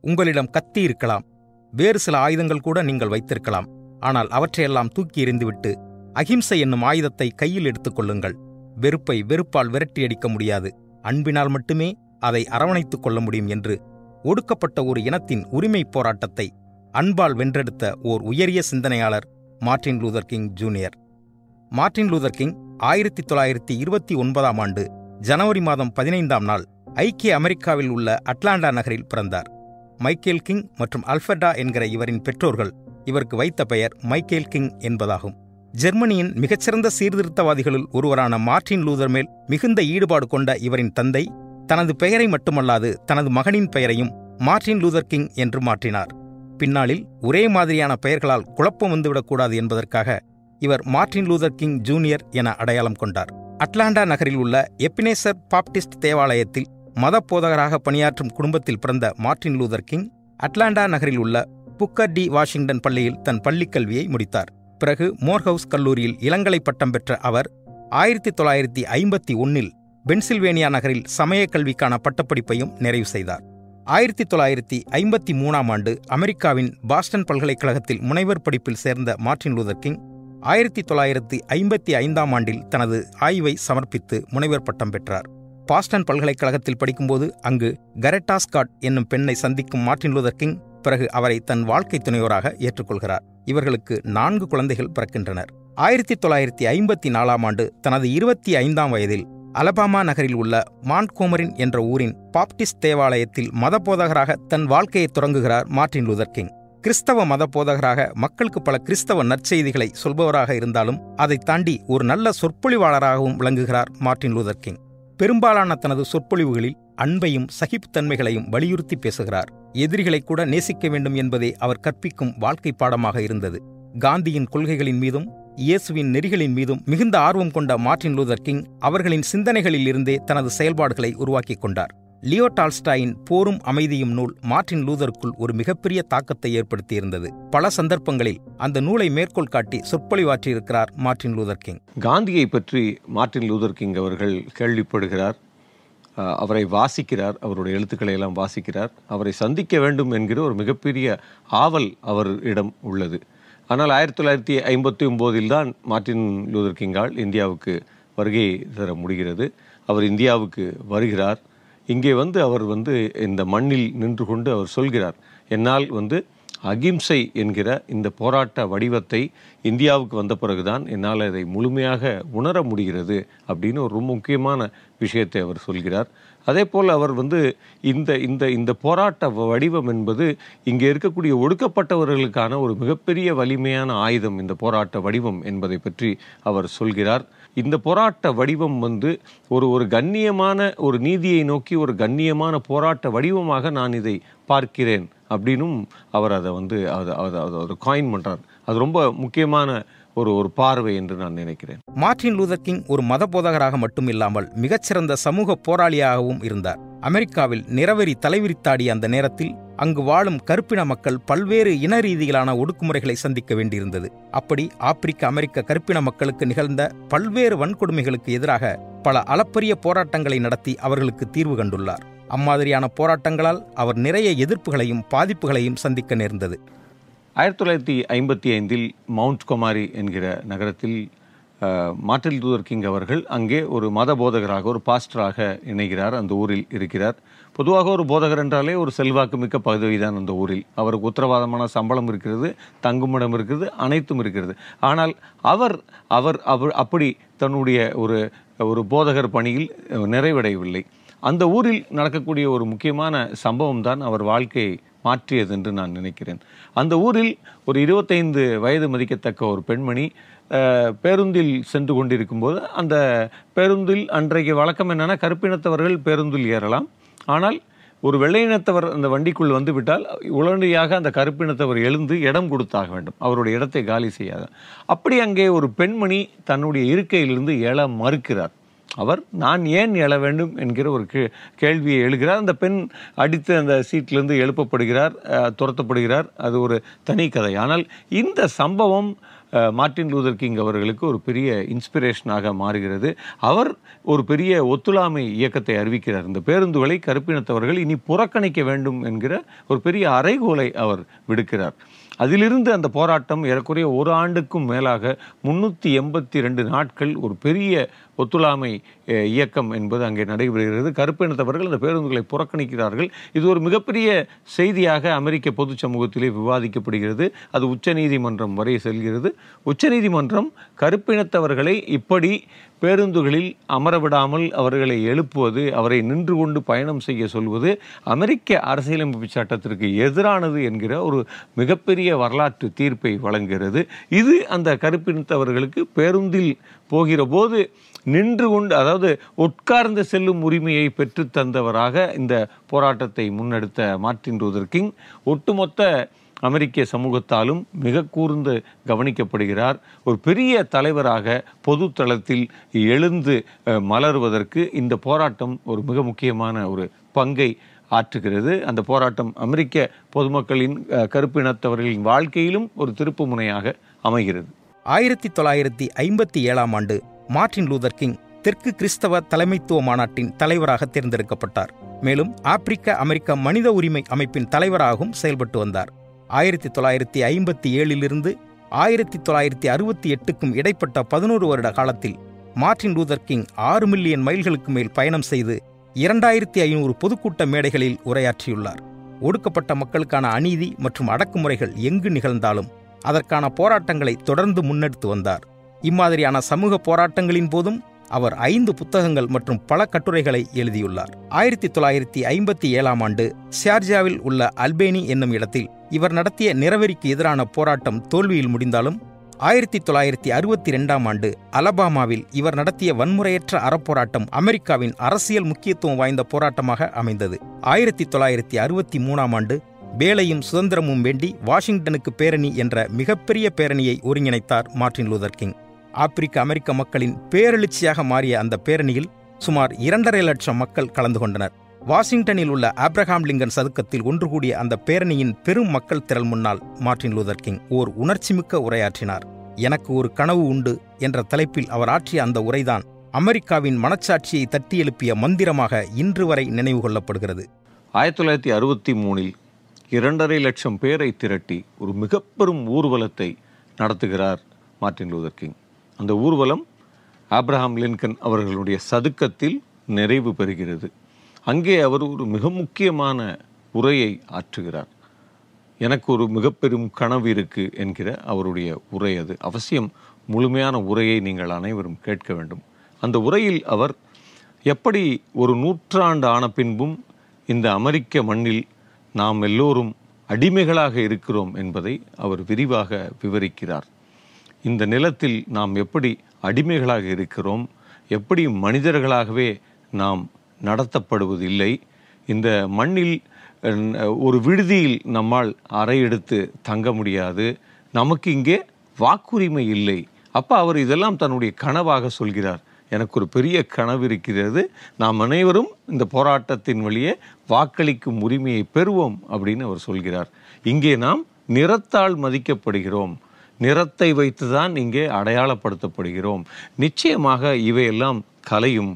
உங்களிடம் கத்தி இருக்கலாம். வேறு சில ஆயுதங்கள் கூட நீங்கள் வைத்திருக்கலாம். ஆனால் அவற்றையெல்லாம் தூக்கி எறிந்துவிட்டு அகிம்சை என்னும் ஆயுதத்தை கையில் எடுத்துக் கொள்ளுங்கள். வெறுப்பை வெறுப்பால் விரட்டியடிக்க முடியாது. அன்பினால் மட்டுமே அதை அரவணைத்துக் கொள்ள முடியும் என்று ஒடுக்கப்பட்ட ஒரு இனத்தின் உரிமைப் போராட்டத்தை அன்பால் வென்றெடுத்த ஓர் உயரிய சிந்தனையாளர் Martin Luther King Junior. Martin Luther King ஆயிரத்தி தொள்ளாயிரத்தி இருபத்தி ஒன்பதாம் ஆண்டு ஜனவரி மாதம் பதினைந்தாம் நாள் ஐக்கிய அமெரிக்காவில் உள்ள அட்லாண்டா நகரில் பிறந்தார். மைக்கேல் கிங் மற்றும் அல்ஃபர்டா என்கிற இவரின் பெற்றோர்கள். இவருக்கு வைத்த பெயர் மைக்கேல் கிங் என்பதாகும். ஜெர்மனியின் மிகச்சிறந்த சீர்திருத்தவாதிகளுள் ஒருவரான மார்ட்டின் லூதர் மேல் மிகுந்த ஈடுபாடு கொண்ட இவரின் தந்தை தனது பெயரை மட்டுமல்லாது தனது மகனின் பெயரையும் மார்ட்டின் லூதர் கிங் என்று மாற்றினார். பின்னாளில் ஒரே மாதிரியான பெயர்களால் குழப்பம் வந்துவிடக்கூடாது என்பதற்காக இவர் மார்ட்டின் லூதர் கிங் ஜூனியர் என அடையாளம் கொண்டார். அட்லாண்டா நகரில் உள்ள எப்பினேசர் பாப்டிஸ்ட் தேவாலயத்தில் மதப்போதகராக போதகராக பணியாற்றும் குடும்பத்தில் பிறந்த மார்ட்டின் லூதர் கிங் அட்லாண்டா நகரில் உள்ள புக்கர் டி வாஷிங்டன் பள்ளியில் தன் பள்ளிக் கல்வியை முடித்தார். பிறகு மோர்ஹவுஸ் கல்லூரியில் இளங்கலை பட்டம் பெற்ற அவர் ஆயிரத்தி தொள்ளாயிரத்தி ஐம்பத்தி ஒன்னில் பென்சில்வேனியா நகரில் சமயக் கல்விக்கான பட்டப்படிப்பையும் நிறைவு செய்தார். ஆயிரத்தி தொள்ளாயிரத்தி ஐம்பத்தி மூணாம் ஆண்டு அமெரிக்காவின் பாஸ்டன் பல்கலைக்கழகத்தில் முனைவர் படிப்பில் சேர்ந்த மார்ட்டின் லூதர் கிங் ஆயிரத்தி தொள்ளாயிரத்தி ஐம்பத்தி ஐந்தாம் ஆண்டில் தனது ஆய்வை சமர்ப்பித்து முனைவர் பட்டம் பெற்றார். பாஸ்டன் பல்கலைக்கழகத்தில் படிக்கும்போது அங்கு கரெட்டா ஸ்காட் என்னும் பெண்ணை சந்திக்கும் மார்டின் லூதர் கிங் பிறகு அவரை தன் வாழ்க்கை துணைவராக ஏற்றுக்கொள்கிறார். இவர்களுக்கு நான்கு குழந்தைகள் பிறக்கின்றனர். ஆயிரத்தி தொள்ளாயிரத்தி ஐம்பத்தி நாலாம் ஆண்டு தனது இருபத்தி ஐந்தாம் வயதில் அலபாமா நகரில் உள்ள மான்கோமரின் என்ற ஊரின் பாப்டிஸ்ட் தேவாலயத்தில் மத போதகராக தன் வாழ்க்கையை தொடங்குகிறார் மார்டின் லூதர் கிங். கிறிஸ்தவ மத போதகராக மக்களுக்கு பல கிறிஸ்தவ நற்செய்திகளை சொல்பவராக இருந்தாலும் அதை தாண்டி ஒரு நல்ல சொற்பொழிவாளராகவும் விளங்குகிறார் மார்டின் லூதர் கிங். பெரும்பாலான தனது சொற்பொழிவுகளில் அன்பையும் சகிப்புத்தன்மைகளையும் வலியுறுத்தி பேசுகிறார். எதிரிகளை கூட நேசிக்க வேண்டும் என்பதே அவர் கற்பிக்கும் வாழ்க்கை பாடமாக இருந்தது. காந்தியின் கொள்கைகளின் மீதும் இயேசுவின் நெறிகளின் மீதும் மிகுந்த ஆர்வம் கொண்ட மார்டின் லூதர் கிங் அவர்களின் சிந்தனைகளில் இருந்தே தனது செயல்பாடுகளை உருவாக்கிக் கொண்டார். லியோ டால்ஸ்டாயின் போரும் அமைதியும் நூல் மார்ட்டின் லூதருக்குள் ஒரு மிகப்பெரிய தாக்கத்தை ஏற்படுத்தியிருந்தது. பல சந்தர்ப்பங்களில் அந்த நூலை மேற்கோள் காட்டி சொற்பொழிவாற்றியிருக்கிறார் மார்ட்டின் லூதர் கிங். காந்தியை பற்றி மார்ட்டின் லூதர் கிங் அவர்கள் கேள்விப்படுகிறார். அவரை வாசிக்கிறார். அவருடைய எழுத்துக்களை எல்லாம் வாசிக்கிறார். அவரை சந்திக்க வேண்டும் என்கிற ஒரு மிகப்பெரிய ஆவல் அவரிடம் உள்ளது. ஆனால் ஆயிரத்தி தொள்ளாயிரத்தி ஐம்பத்தி ஒம்போதில் தான் மார்ட்டின் லூதர் கிங்கால் இந்தியாவுக்கு வருகை தர முடிகிறது. அவர் இந்தியாவுக்கு வருகிறார். இங்கே வந்து அவர் வந்து இந்த மண்ணில் நின்று கொண்டு அவர் சொல்கிறார் என்னால் வந்து அகிம்சை என்கிற இந்த போராட்ட வடிவத்தை இந்தியாவுக்கு வந்த பிறகுதான் என்னால் அதை முழுமையாக உணர முடிகிறது அப்படின்னு ஒரு ரொம்ப முக்கியமான விஷயத்தை அவர் சொல்கிறார். அதே போல் அவர் வந்து இந்த இந்த இந்த போராட்ட வ- வடிவம் என்பது இங்கே இருக்கக்கூடிய ஒடுக்கப்பட்டவர்களுக்கான ஒரு மிகப்பெரிய வலிமையான ஆயுதம் இந்த போராட்ட வடிவம் என்பதை பற்றி அவர் சொல்கிறார். இந்த போராட்ட வடிவம் வந்து ஒரு ஒரு கண்ணியமான ஒரு நீதியை நோக்கி ஒரு கண்ணியமான போராட்ட வடிவமாக நான் இதை பார்க்கிறேன் அப்படின்னும் அவர் அதை வந்து அதை அதை காயின் பண்ணுறார் அது ரொம்ப முக்கியமான ஒரு ஒரு பார்வை என்று நான் நினைக்கிறேன். மார்ட்டின் லூதர் கிங் ஒரு மத போதகராக மட்டுமில்லாமல் மிகச்சிறந்த சமூக போராளியாகவும் இருந்தார். அமெரிக்காவில் நிறவெறி தலைவிரித்தாடிய அந்த நேரத்தில் அங்கு வாழும் கருப்பின மக்கள் பல்வேறு இன ரீதியிலான ஒடுக்குமுறைகளை சந்திக்க வேண்டியிருந்தது. அப்படி ஆப்பிரிக்க அமெரிக்க கருப்பின மக்களுக்கு நிகழ்ந்த பல்வேறு வன்கொடுமைகளுக்கு எதிராக பல அளப்பரிய போராட்டங்களை நடத்தி அவர்களுக்கு தீர்வு கண்டுள்ளார். அம்மாதிரியான போராட்டங்களால் அவர் நிறைய எதிர்ப்புகளையும் பாதிப்புகளையும் சந்திக்க நேர்ந்தது. ஆயிரத்தி தொள்ளாயிரத்தி ஐம்பத்தி ஐந்தில் மவுண்ட் குமாரி என்கிற நகரத்தில் அஹ், தூதர் லூதர் கிங் அவர்கள் அங்கே ஒரு மத போதகராக ஒரு பாஸ்டராக இணைகிறார் அந்த ஊரில் இருக்கிறார். பொதுவாக ஒரு போதகர் என்றாலே ஒரு செல்வாக்கு மிக்க பதவி தான் அந்த ஊரில். அவருக்கு உத்தரவாதமான சம்பளம் இருக்கிறது தங்குமிடம் இருக்கிறது அனைத்தும் இருக்கிறது. ஆனால் அவர் அவர் அவர் அப்படி தன்னுடைய ஒரு ஒரு போதகர் பணியில் நிறைவடையவில்லை. அந்த ஊரில் நடக்கக்கூடிய ஒரு முக்கியமான சம்பவம் தான் அவர் வாழ்க்கையை மாற்றியது என்று நான் நினைக்கிறேன். அந்த ஊரில் ஒரு இருபத்தைந்து வயது மதிக்கத்தக்க ஒரு பெண்மணி பேருந்தில் சென்று கொண்டிருக்கும்போது அந்த பேருந்தில் அன்றைக்கு வழக்கம் என்னென்னா கருப்பினத்தவர்கள் பேருந்தில் ஏறலாம். ஆனால் ஒரு வெள்ளையினத்தவர் அந்த வண்டிக்குள் வந்து விட்டால் உடனடியாக அந்த கருப்பினத்தவர் எழுந்து இடம் கொடுத்தாக வேண்டும். அவருடைய இடத்தை காலி செய்யாத. அப்படி அங்கே ஒரு பெண்மணி தன்னுடைய இருக்கையிலிருந்து எழ மறுக்கிறார். அவர் நான் ஏன் எழ வேண்டும்? என்கிற ஒரு கே கேள்வியை எழுகிறார். அந்த பெண் அடித்து அந்த சீட்டிலிருந்து எழுப்பப்படுகிறார் துரத்தப்படுகிறார். அது ஒரு தனி கதை. ஆனால் இந்த சம்பவம் மார்ட்டின் லூதர் கிங் அவர்களுக்கு ஒரு பெரிய இன்ஸ்பிரேஷனாக மாறுகிறது. அவர் ஒரு பெரிய ஒத்துழாமை இயக்கத்தை அறிவிக்கிறார். இந்த பேருந்துகளை கருப்பினத்தவர்கள் இனி புறக்கணிக்க வேண்டும் என்கிற ஒரு பெரிய அறைகோலை அவர் விடுக்கிறார். அதிலிருந்து அந்த போராட்டம் ஏறக்குறைய ஒரு ஆண்டுக்கும் மேலாக முன்னூற்றி எண்பத்தி ரெண்டு நாட்கள் ஒரு பெரிய ஒத்துழாமை இயக்கம் என்பது அங்கே நடைபெறுகிறது. கருப்பினத்தவர்கள் அந்த பேருந்துகளை புறக்கணிக்கிறார்கள். இது ஒரு மிகப்பெரிய செய்தியாக அமெரிக்க பொது சமூகத்திலே விவாதிக்கப்படுகிறது. அது உச்சநீதிமன்றம் வரை செல்கிறது. உச்சநீதிமன்றம் கருப்பினத்தவர்களை இப்படி பேருந்துகளில் அமரவிடாமல் அவர்களை எழுப்புவது அவரை நின்று கொண்டு பயணம் செய்ய சொல்வது அமெரிக்க அரசியலமைப்பு சட்டத்திற்கு எதிரானது என்கிற ஒரு மிகப்பெரிய வரலாற்று தீர்ப்பை வழங்குகிறது. இது அந்த கருப்பினத்தவர்களுக்கு பேருந்தில் போகிற போது நின்று கொண்டு அதாவது உட்கார்ந்து செல்லும் உரிமையை பெற்று தந்தவராக இந்த போராட்டத்தை முன்னெடுத்த மார்ட்டின் லூதர் கிங் ஒட்டுமொத்த அமெரிக்க சமூகத்தாலும் மிக கூர்ந்து கவனிக்கப்படுகிறார். ஒரு பெரிய தலைவராக பொது தளத்தில் எழுந்து மலர்வதற்கு மலருவதற்கு இந்த போராட்டம் ஒரு மிக முக்கியமான ஒரு பங்கை ஆற்றுகிறது. அந்த போராட்டம் அமெரிக்க பொதுமக்களின் கருப்பினத்தவர்களின் வாழ்க்கையிலும் ஒரு திருப்பு முனையாக அமைகிறது. ஆயிரத்தி தொள்ளாயிரத்தி ஐம்பத்தி ஏழாம் ஆண்டு மார்ட்டின் லூதர் கிங் தெற்கு கிறிஸ்தவ தலைமைத்துவ மாநாட்டின் தலைவராக தேர்ந்தெடுக்கப்பட்டார். மேலும் ஆப்பிரிக்க அமெரிக்க மனித உரிமை அமைப்பின் தலைவராகவும் செயல்பட்டு வந்தார். ஆயிரத்தி தொள்ளாயிரத்தி ஐம்பத்தி ஏழிலிருந்து ஆயிரத்தி தொள்ளாயிரத்தி அறுபத்தி எட்டுக்கும் இடைப்பட்ட பதினோரு வருட காலத்தில் மார்டின் லூதர் கிங் ஆறு மில்லியன் மைல்களுக்கு மேல் பயணம் செய்து இரண்டாயிரத்தி ஐநூறு பொதுக்கூட்ட மேடைகளில் உரையாற்றியுள்ளார். ஒடுக்கப்பட்ட மக்களுக்கான அநீதி மற்றும் அடக்குமுறைகள் எங்கு நிகழ்ந்தாலும் அதற்கான போராட்டங்களை தொடர்ந்து முன்னெடுத்து வந்தார். இம்மாதிரியான சமூக போராட்டங்களின் போதும் அவர் ஐந்து புத்தகங்கள் மற்றும் பல கட்டுரைகளை எழுதியுள்ளார். ஆயிரத்தி தொள்ளாயிரத்தி ஐம்பத்தி ஏழாம் ஆண்டு ஷார்ஜாவில் உள்ள அல்பேனி என்னும் இடத்தில் இவர் நடத்திய நிறவெறிக்கு எதிரான போராட்டம் தோல்வியில் முடிந்தாலும் ஆயிரத்தி தொள்ளாயிரத்தி அறுபத்தி ரெண்டாம் ஆண்டு அலபாமாவில் இவர் நடத்திய வன்முறையற்ற அறப்போராட்டம் அமெரிக்காவின் அரசியல் முக்கியத்துவம் வாய்ந்த போராட்டமாக அமைந்தது. ஆயிரத்தி தொள்ளாயிரத்தி அறுபத்தி மூணாம் ஆண்டு வேலையும் சுதந்திரமும் வேண்டி வாஷிங்டனுக்கு பேரணி என்ற மிகப்பெரிய பேரணியை ஒருங்கிணைத்தார் மார்ட்டின் லூதர் கிங். ஆப்பிரிக்க அமெரிக்க மக்களின் பேரெழுச்சியாக மாறிய அந்த பேரணியில் சுமார் இரண்டரை லட்சம் மக்கள் கலந்து கொண்டனர். வாஷிங்டனில் உள்ள ஆப்ரஹாம் லிங்கன் சதுக்கத்தில் ஒன்று கூடிய அந்த பேரணியின் பெரும் மக்கள் திரள் முன்னால் மார்ட்டின் லூதர் கிங் ஓர் உணர்ச்சிமிக்க உரையாற்றினார். எனக்கு ஒரு கனவு உண்டு என்ற தலைப்பில் அவர் ஆற்றிய அந்த உரைதான் அமெரிக்காவின் மனச்சாட்சியை தட்டி எழுப்பிய மந்திரமாக இன்று வரை நினைவு கொள்ளப்படுகிறது ஆயிரத்தி தொள்ளாயிரத்தி அறுபத்தி மூணில் இரண்டரை லட்சம் பேரை திரட்டி ஒரு மிக பெரும் ஊர்வலத்தை நடத்துகிறார் மார்ட்டின் லூதர் கிங். அந்த ஊர்வலம் ஆப்ரஹாம் லின்கன் அவர்களுடைய சதுக்கத்தில் நிறைவு பெறுகிறது. அங்கே அவர் ஒரு மிக முக்கியமான உரையை ஆற்றுகிறார். எனக்கு ஒரு மிகப்பெரும் கனவு இருக்கு என்கிற அவருடைய உரை அது. அவசியம் முழுமையான உரையை நீங்கள் அனைவரும் கேட்க வேண்டும். அந்த உரையில் அவர் எப்படி ஒரு நூற்றாண்டு ஆன பின்பும் இந்த அமெரிக்க மண்ணில் நாம் எல்லோரும் அடிமைகளாக இருக்கிறோம் என்பதை அவர் விரிவாக விவரிக்கிறார். இந்த நிலத்தில் நாம் எப்படி அடிமைகளாக இருக்கிறோம் எப்படி மனிதர்களாகவே நாம் நடத்தப்படுவதில்லை இந்த மண்ணில் ஒரு விடுதியில் நம்மால் அறை எடுத்து தங்க முடியாது நமக்கு இங்கே வாக்குரிமை இல்லை. அப்போ அவர் இதெல்லாம் தன்னுடைய கனவாக சொல்கிறார். எனக்கு ஒரு பெரிய கனவு இருக்கிறது. நாம் அனைவரும் இந்த போராட்டத்தின் வழியே வாக்களிக்கும் உரிமையை பெறுவோம் அப்படின்னு அவர் சொல்கிறார். இங்கே நாம் நிறத்தால் மதிக்கப்படுகிறோம். நிறத்தை வைத்து தான் இங்கே அடையாளப்படுத்தப்படுகிறோம். நிச்சயமாக இவையெல்லாம் கலையும்.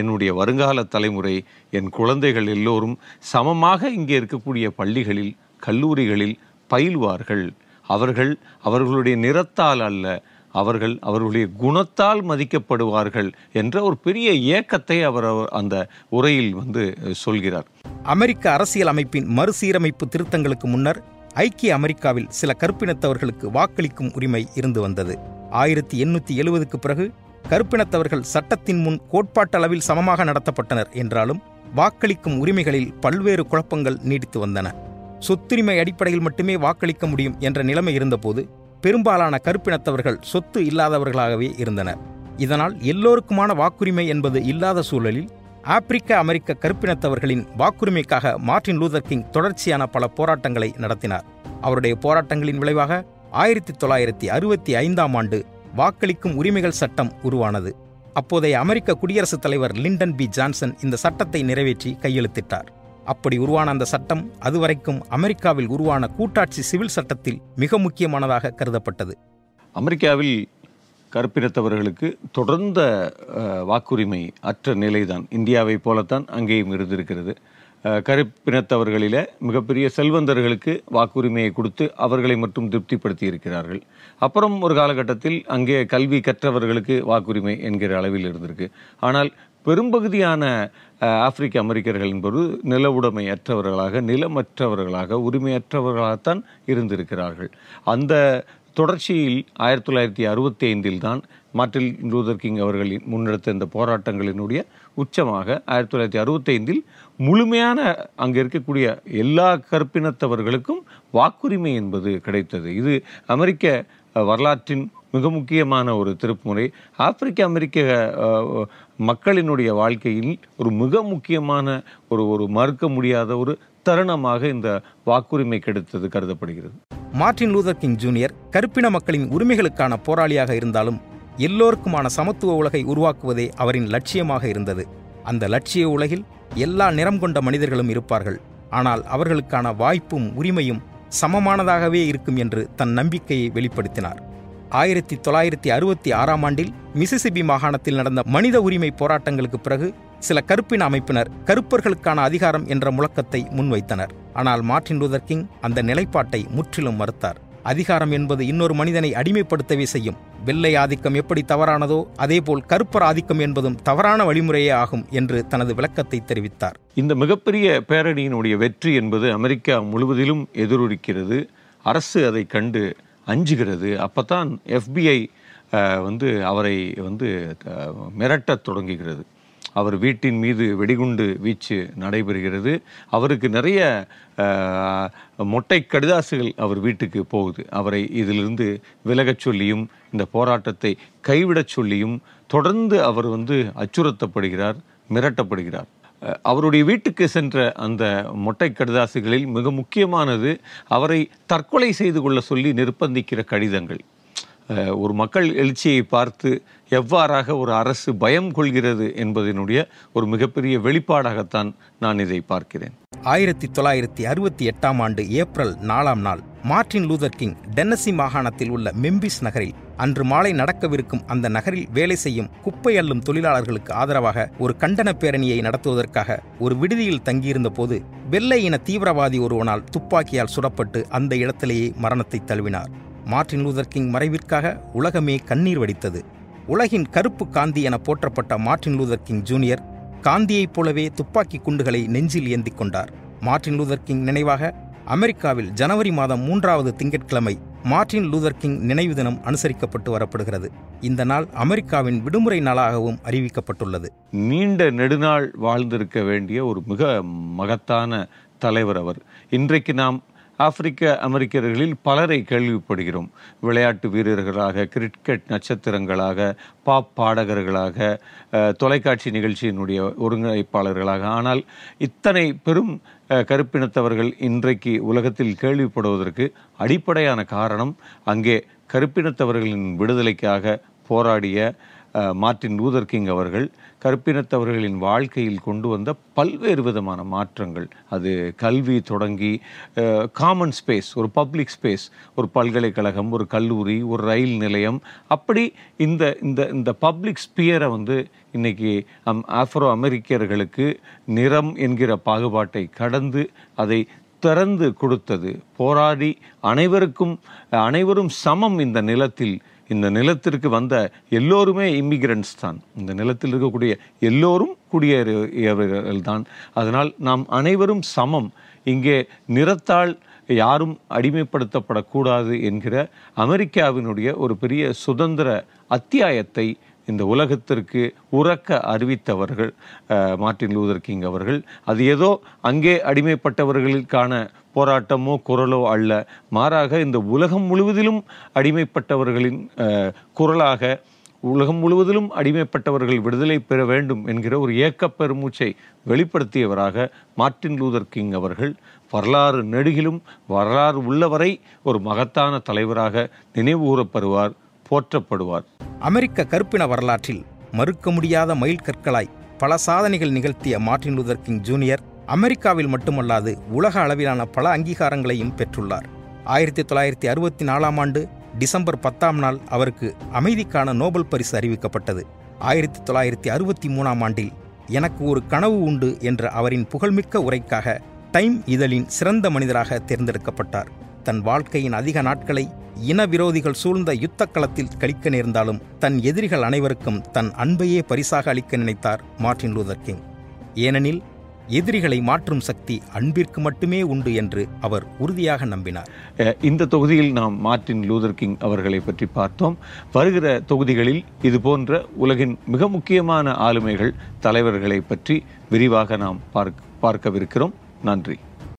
என்னுடைய வருங்கால தலைமுறை என் குழந்தைகள் எல்லோரும் சமமாக இங்கே இருக்கக்கூடிய பள்ளிகளில் கல்லூரிகளில் பயில்வார்கள். அவர்கள் அவர்களுடைய நிறத்தால் அல்ல அவர்கள் அவர்களுடைய குணத்தால் மதிக்கப்படுவார்கள் என்ற ஒரு பெரிய ஏக்கத்தை அவர் அந்த உரையில் வந்து சொல்கிறார். அமெரிக்க அரசியல் அமைப்பின் மறுசீரமைப்பு திருத்தங்களுக்கு முன்னர் ஐக்கிய அமெரிக்காவில் சில கருப்பினத்தவர்களுக்கு வாக்களிக்கும் உரிமை இருந்து வந்தது. ஆயிரத்தி எண்ணூற்றி எழுபதுக்கு பிறகு கருப்பினத்தவர்கள் சட்டத்தின் முன் கோட்பாட்டளவில் சமமாக நடத்தப்பட்டனர் என்றாலும் வாக்களிக்கும் உரிமைகளில் பல்வேறு குழப்பங்கள் நீடித்து வந்தன. சொத்துரிமை அடிப்படையில் மட்டுமே வாக்களிக்க முடியும் என்ற நிலைமை இருந்தபோது பெரும்பாலான கருப்பினத்தவர்கள் சொத்து இல்லாதவர்களாகவே இருந்தனர். இதனால் எல்லோருக்குமான வாக்குரிமை என்பது இல்லாத சூழலில் ஆப்பிரிக்க அமெரிக்க கருப்பினத்தவர்களின் வாக்குரிமைக்காக மார்ட்டின் லூதர் கிங் தொடர்ச்சியான பல போராட்டங்களை நடத்தினார். அவருடைய போராட்டங்களின் விளைவாக ஆயிரத்தி தொள்ளாயிரத்தி அறுபத்தி ஐந்தாம் ஆண்டு வாக்களிக்கும் உரிமைகள் சட்டம் உருவானது. அப்போதைய அமெரிக்க குடியரசுத் தலைவர் லிண்டன் பி ஜான்சன் இந்த சட்டத்தை நிறைவேற்றி கையெழுத்திட்டார். அப்படி உருவான அந்த சட்டம் அதுவரைக்கும் அமெரிக்காவில் உருவான கூட்டாட்சி சிவில் சட்டத்தில் மிக முக்கியமானதாக கருதப்பட்டது. அமெரிக்காவில் கருப்பினத்தவர்களுக்கு தொடர்ந்த வாக்குரிமை அற்ற நிலைதான். இந்தியாவை போலத்தான் அங்கேயும் இருந்திருக்கிறது. கருப்பினத்தவர்களில் மிகப்பெரிய செல்வந்தர்களுக்கு வாக்குரிமையை கொடுத்து அவர்களை மட்டும் திருப்திப்படுத்தி இருக்கிறார்கள் அப்புறம் ஒரு காலகட்டத்தில் அங்கே கல்வி கற்றவர்களுக்கு வாக்குரிமை என்கிற அளவில் இருந்திருக்கு. ஆனால் பெரும்பகுதியான ஆப்பிரிக்க அமெரிக்கர்கள் என்பது நில உடைமை அற்றவர்களாக நிலமற்றவர்களாக உரிமையற்றவர்களாகத்தான் இருந்திருக்கிறார்கள். அந்த தொடர்ச்சியில் ஆயிரத்தி தொள்ளாயிரத்தி அறுபத்தி ஐந்தில் தான் மார்ட்டின் லூதர் கிங் அவர்களின் முன்னெடுத்த இந்த போராட்டங்களினுடைய உச்சமாக ஆயிரத்தி தொள்ளாயிரத்தி அறுபத்தி ஐந்தில் முழுமையான அங்கே இருக்கக்கூடிய எல்லா கற்பினத்தவர்களுக்கும் வாக்குரிமை என்பது கிடைத்தது. இது அமெரிக்க வரலாற்றின் மிக முக்கியமான ஒரு திருப்புமுறை ஆப்பிரிக்க அமெரிக்க மக்களினுடைய வாழ்க்கையில் ஒரு மிக முக்கியமான ஒரு ஒரு மறுக்க முடியாத ஒரு தருணமாக இந்த வாக்குரிமை கிடைத்தது கருதப்படுகிறது. மார்ட்டின் லூதர் கிங் ஜூனியர் கருப்பின மக்களின் உரிமைகளுக்கான போராளியாக இருந்தாலும் எல்லோருக்குமான சமத்துவ உலகை உருவாக்குவதே அவரின் லட்சியமாக இருந்தது. அந்த லட்சிய உலகில் எல்லா நிறம் கொண்ட மனிதர்களும் இருப்பார்கள். ஆனால் அவர்களுக்கான வாய்ப்பும் உரிமையும் சமமானதாகவே இருக்கும் என்று தன் நம்பிக்கையை வெளிப்படுத்தினார். ஆயிரத்தி தொள்ளாயிரத்தி அறுபத்தி ஆறாம் ஆண்டில் மிசிசிபி மாகாணத்தில் நடந்த மனித உரிமை போராட்டங்களுக்கு பிறகு சில கருப்பின அமைப்பினர் கருப்பர்களுக்கான அதிகாரம் என்ற முழக்கத்தை முன்வைத்தனர். ஆனால் மார்டின் லூதர் கிங் அந்த நிலைப்பாட்டை முற்றிலும் மறுத்தார். அதிகாரம் என்பது இன்னொரு மனிதனை அடிமைப்படுத்தவே செய்யும். வெள்ளை ஆதிக்கம் எப்படி தவறானதோ அதேபோல் கருப்பர் ஆதிக்கம் என்பதும் தவறான வழிமுறையே ஆகும் என்று தனது விளக்கத்தை தெரிவித்தார். இந்த மிகப்பெரிய பேரணியினுடைய வெற்றி என்பது அமெரிக்கா முழுவதிலும் எதிரொலிக்கிறது. அரசு அதை கண்டு அஞ்சுகிறது. அப்பதான் எஃபிஐ வந்து அவரை வந்து மிரட்டத் தொடங்குகிறது. அவர் வீட்டின் மீது வெடிகுண்டு வீச்சு நடைபெறுகிறது. அவருக்கு நிறைய மொட்டை கடிதாசுகள் அவர் வீட்டுக்கு போகுது. அவரை இதிலிருந்து விலகச் சொல்லியும் இந்த போராட்டத்தை கைவிடச் சொல்லியும் தொடர்ந்து அவர் வந்து அச்சுறுத்தப்படுகிறார் மிரட்டப்படுகிறார். அவருடைய வீட்டுக்கு சென்ற அந்த மொட்டை கடிதாசுகளில் மிக முக்கியமானது அவரை தற்கொலை செய்து கொள்ள சொல்லி நிர்பந்திக்கிற கடிதங்கள். ஒரு மக்கள் எழுச்சியை பார்த்து எவ்வாறாக ஒரு அரசு பயம் கொள்கிறது என்பதனுடைய ஒரு மிகப்பெரிய வெளிப்பாடாகத்தான் நான் இதை பார்க்கிறேன். ஆயிரத்தி தொள்ளாயிரத்தி அறுபத்தி எட்டாம் ஆண்டு ஏப்ரல் நாலாம் நாள் மார்ட்டின் லூதர் கிங் டென்னசி மாகாணத்தில் உள்ள மெம்பிஸ் நகரில் அன்று மாலை நடக்கவிருக்கும் அந்த நகரில் வேலை செய்யும் குப்பை அள்ளும் தொழிலாளர்களுக்கு ஆதரவாக ஒரு கண்டன பேரணியை நடத்துவதற்காக ஒரு விடுதியில் தங்கியிருந்த போது வெள்ளை இன தீவிரவாதி ஒருவனால் துப்பாக்கியால் சுடப்பட்டு அந்த இடத்திலேயே மரணத்தை தழுவினார். மார்ட்டின் லூதர் கிங் மறைவிற்காக உலகமே கண்ணீர் வடித்தது. உலகின் கருப்பு காந்தி என போற்றப்பட்ட மார்டின் லூதர் கிங் ஜூனியர் காந்தியைப் போலவே துப்பாக்கி குண்டுகளை நெஞ்சில் ஏந்திக் கொண்டார். மார்டின் லூதர் கிங் நினைவாக அமெரிக்காவில் ஜனவரி மாதம் மூன்றாவது திங்கட்கிழமை மார்ட்டின் லூதர் கிங் நினைவு தினம் அனுசரிக்கப்பட்டு வரப்படுகிறது. இந்த நாள் அமெரிக்காவின் விடுமுறை நாளாகவும் அறிவிக்கப்பட்டுள்ளது. நீண்ட நெடுநாள் வாழ்ந்திருக்க வேண்டிய ஒரு மிக மகத்தான தலைவர் அவர். இன்றைக்கு நாம் ஆப்பிரிக்க அமெரிக்கர்களில் பலரை கேள்விப்படுகிறோம். விளையாட்டு வீரர்களாக கிரிக்கெட் நட்சத்திரங்களாக பாப் பாடகர்களாக தொலைக்காட்சி நிகழ்ச்சியினுடைய ஒருங்கிணைப்பாளர்களாக. ஆனால் இத்தனை பெரும் கருப்பினத்தவர்கள் இன்றைக்கு உலகத்தில் கேள்விப்படுவதற்கு அடிப்படையான காரணம் அங்கே கருப்பினத்தவர்களின் விடுதலைக்காக போராடிய மார்ட்டின் லூதர் கிங் அவர்கள் கருப்பினத்தவர்களின் வாழ்க்கையில் கொண்டு வந்த பல்வேறு விதமான மாற்றங்கள். அது கல்வி தொடங்கி காமன் ஸ்பேஸ் ஒரு பப்ளிக் ஸ்பேஸ் ஒரு பல்கலைக்கழகம் ஒரு கல்லூரி ஒரு ரயில் நிலையம். அப்படி இந்த இந்த இந்த பப்ளிக் ஸ்பியரை வந்து இன்னைக்கு அம் ஆஃப்ரோ அமெரிக்கர்களுக்கு நிறம் என்கிற பாகுபாட்டை கடந்து அதை திறந்து கொடுத்தது. போராடி அனைவருக்கும் அனைவரும் சமம் இந்த நிலத்தில் இந்த நிலத்திற்கு வந்த எல்லோருமே இம்மிகிரண்ட்ஸ் தான். இந்த நிலத்தில் இருக்கக்கூடிய எல்லோரும் குடியேறியவர்கள் தான் அதனால் நாம் அனைவரும் சமம். இங்கே நிறத்தால் யாரும் அடிமைப்படுத்தப்படக்கூடாது என்கிற அமெரிக்காவினுடைய ஒரு பெரிய சுதந்திர அத்தியாயத்தை இந்த உலகத்திற்கு உறக்க அறிவித்தவர்கள் மார்ட்டின் லூதர் கிங் அவர்கள். அது ஏதோ அங்கே அடிமைப்பட்டவர்களுக்கான போராட்டமோ குரலோ அல்ல. மாறாக இந்த உலகம் முழுவதிலும் அடிமைப்பட்டவர்களின் குரலாக உலகம் முழுவதிலும் அடிமைப்பட்டவர்கள் விடுதலை பெற வேண்டும் என்கிற ஒரு ஏக்கப் பெருமூச்சை வெளிப்படுத்தியவராக மார்ட்டின் லூதர் கிங் அவர்கள் வரலாறு நெடுகிலும் வரலாறு உள்ளவரை ஒரு மகத்தான தலைவராக நினைவுகூரப்படுவார் போற்றப்படுவார். அமெரிக்க கருப்பின வரலாற்றில் மறுக்க முடியாத மைல் கற்களாய் பல சாதனைகள் நிகழ்த்திய மார்ட்டின் லூதர் கிங் ஜூனியர் அமெரிக்காவில் மட்டுமல்லாது உலக அளவிலான பல அங்கீகாரங்களையும் பெற்றுள்ளார். ஆயிரத்தி தொள்ளாயிரத்தி அறுபத்தி நாலாம் ஆண்டு டிசம்பர் பத்தாம் நாள் அவருக்கு அமைதிக்கான நோபல் பரிசு அறிவிக்கப்பட்டது. ஆயிரத்தி தொள்ளாயிரத்தி அறுபத்தி மூணாம் ஆண்டில் எனக்கு ஒரு கனவு உண்டு என்ற அவரின் புகழ்மிக்க உரைக்காக டைம் இதழின் சிறந்த மனிதராக தேர்ந்தெடுக்கப்பட்டார். தன் வாழ்க்கையின் அதிக நாட்களை இன விரோதிகள் சூழ்ந்த யுத்த களத்தில் கழிக்க நேர்ந்தாலும் தன் எதிரிகள் அனைவருக்கும் தன் அன்பையே பரிசாக அளிக்க நினைத்தார் மார்டின் லூதர் கிங். ஏனெனில் எதிரிகளை மாற்றும் சக்தி அன்பிற்கு மட்டுமே உண்டு என்று அவர் உறுதியாக நம்பினார். இந்த தொகுதியில் நாம் மார்ட்டின் லூதர் கிங் அவர்களை பற்றி பார்த்தோம். வருகிற தொகுதிகளில் இது போன்ற உலகின் மிக முக்கியமான ஆளுமைகள் தலைவர்களை பற்றி விரிவாக நாம் பார்க்க பார்க்கவிருக்கிறோம். நன்றி.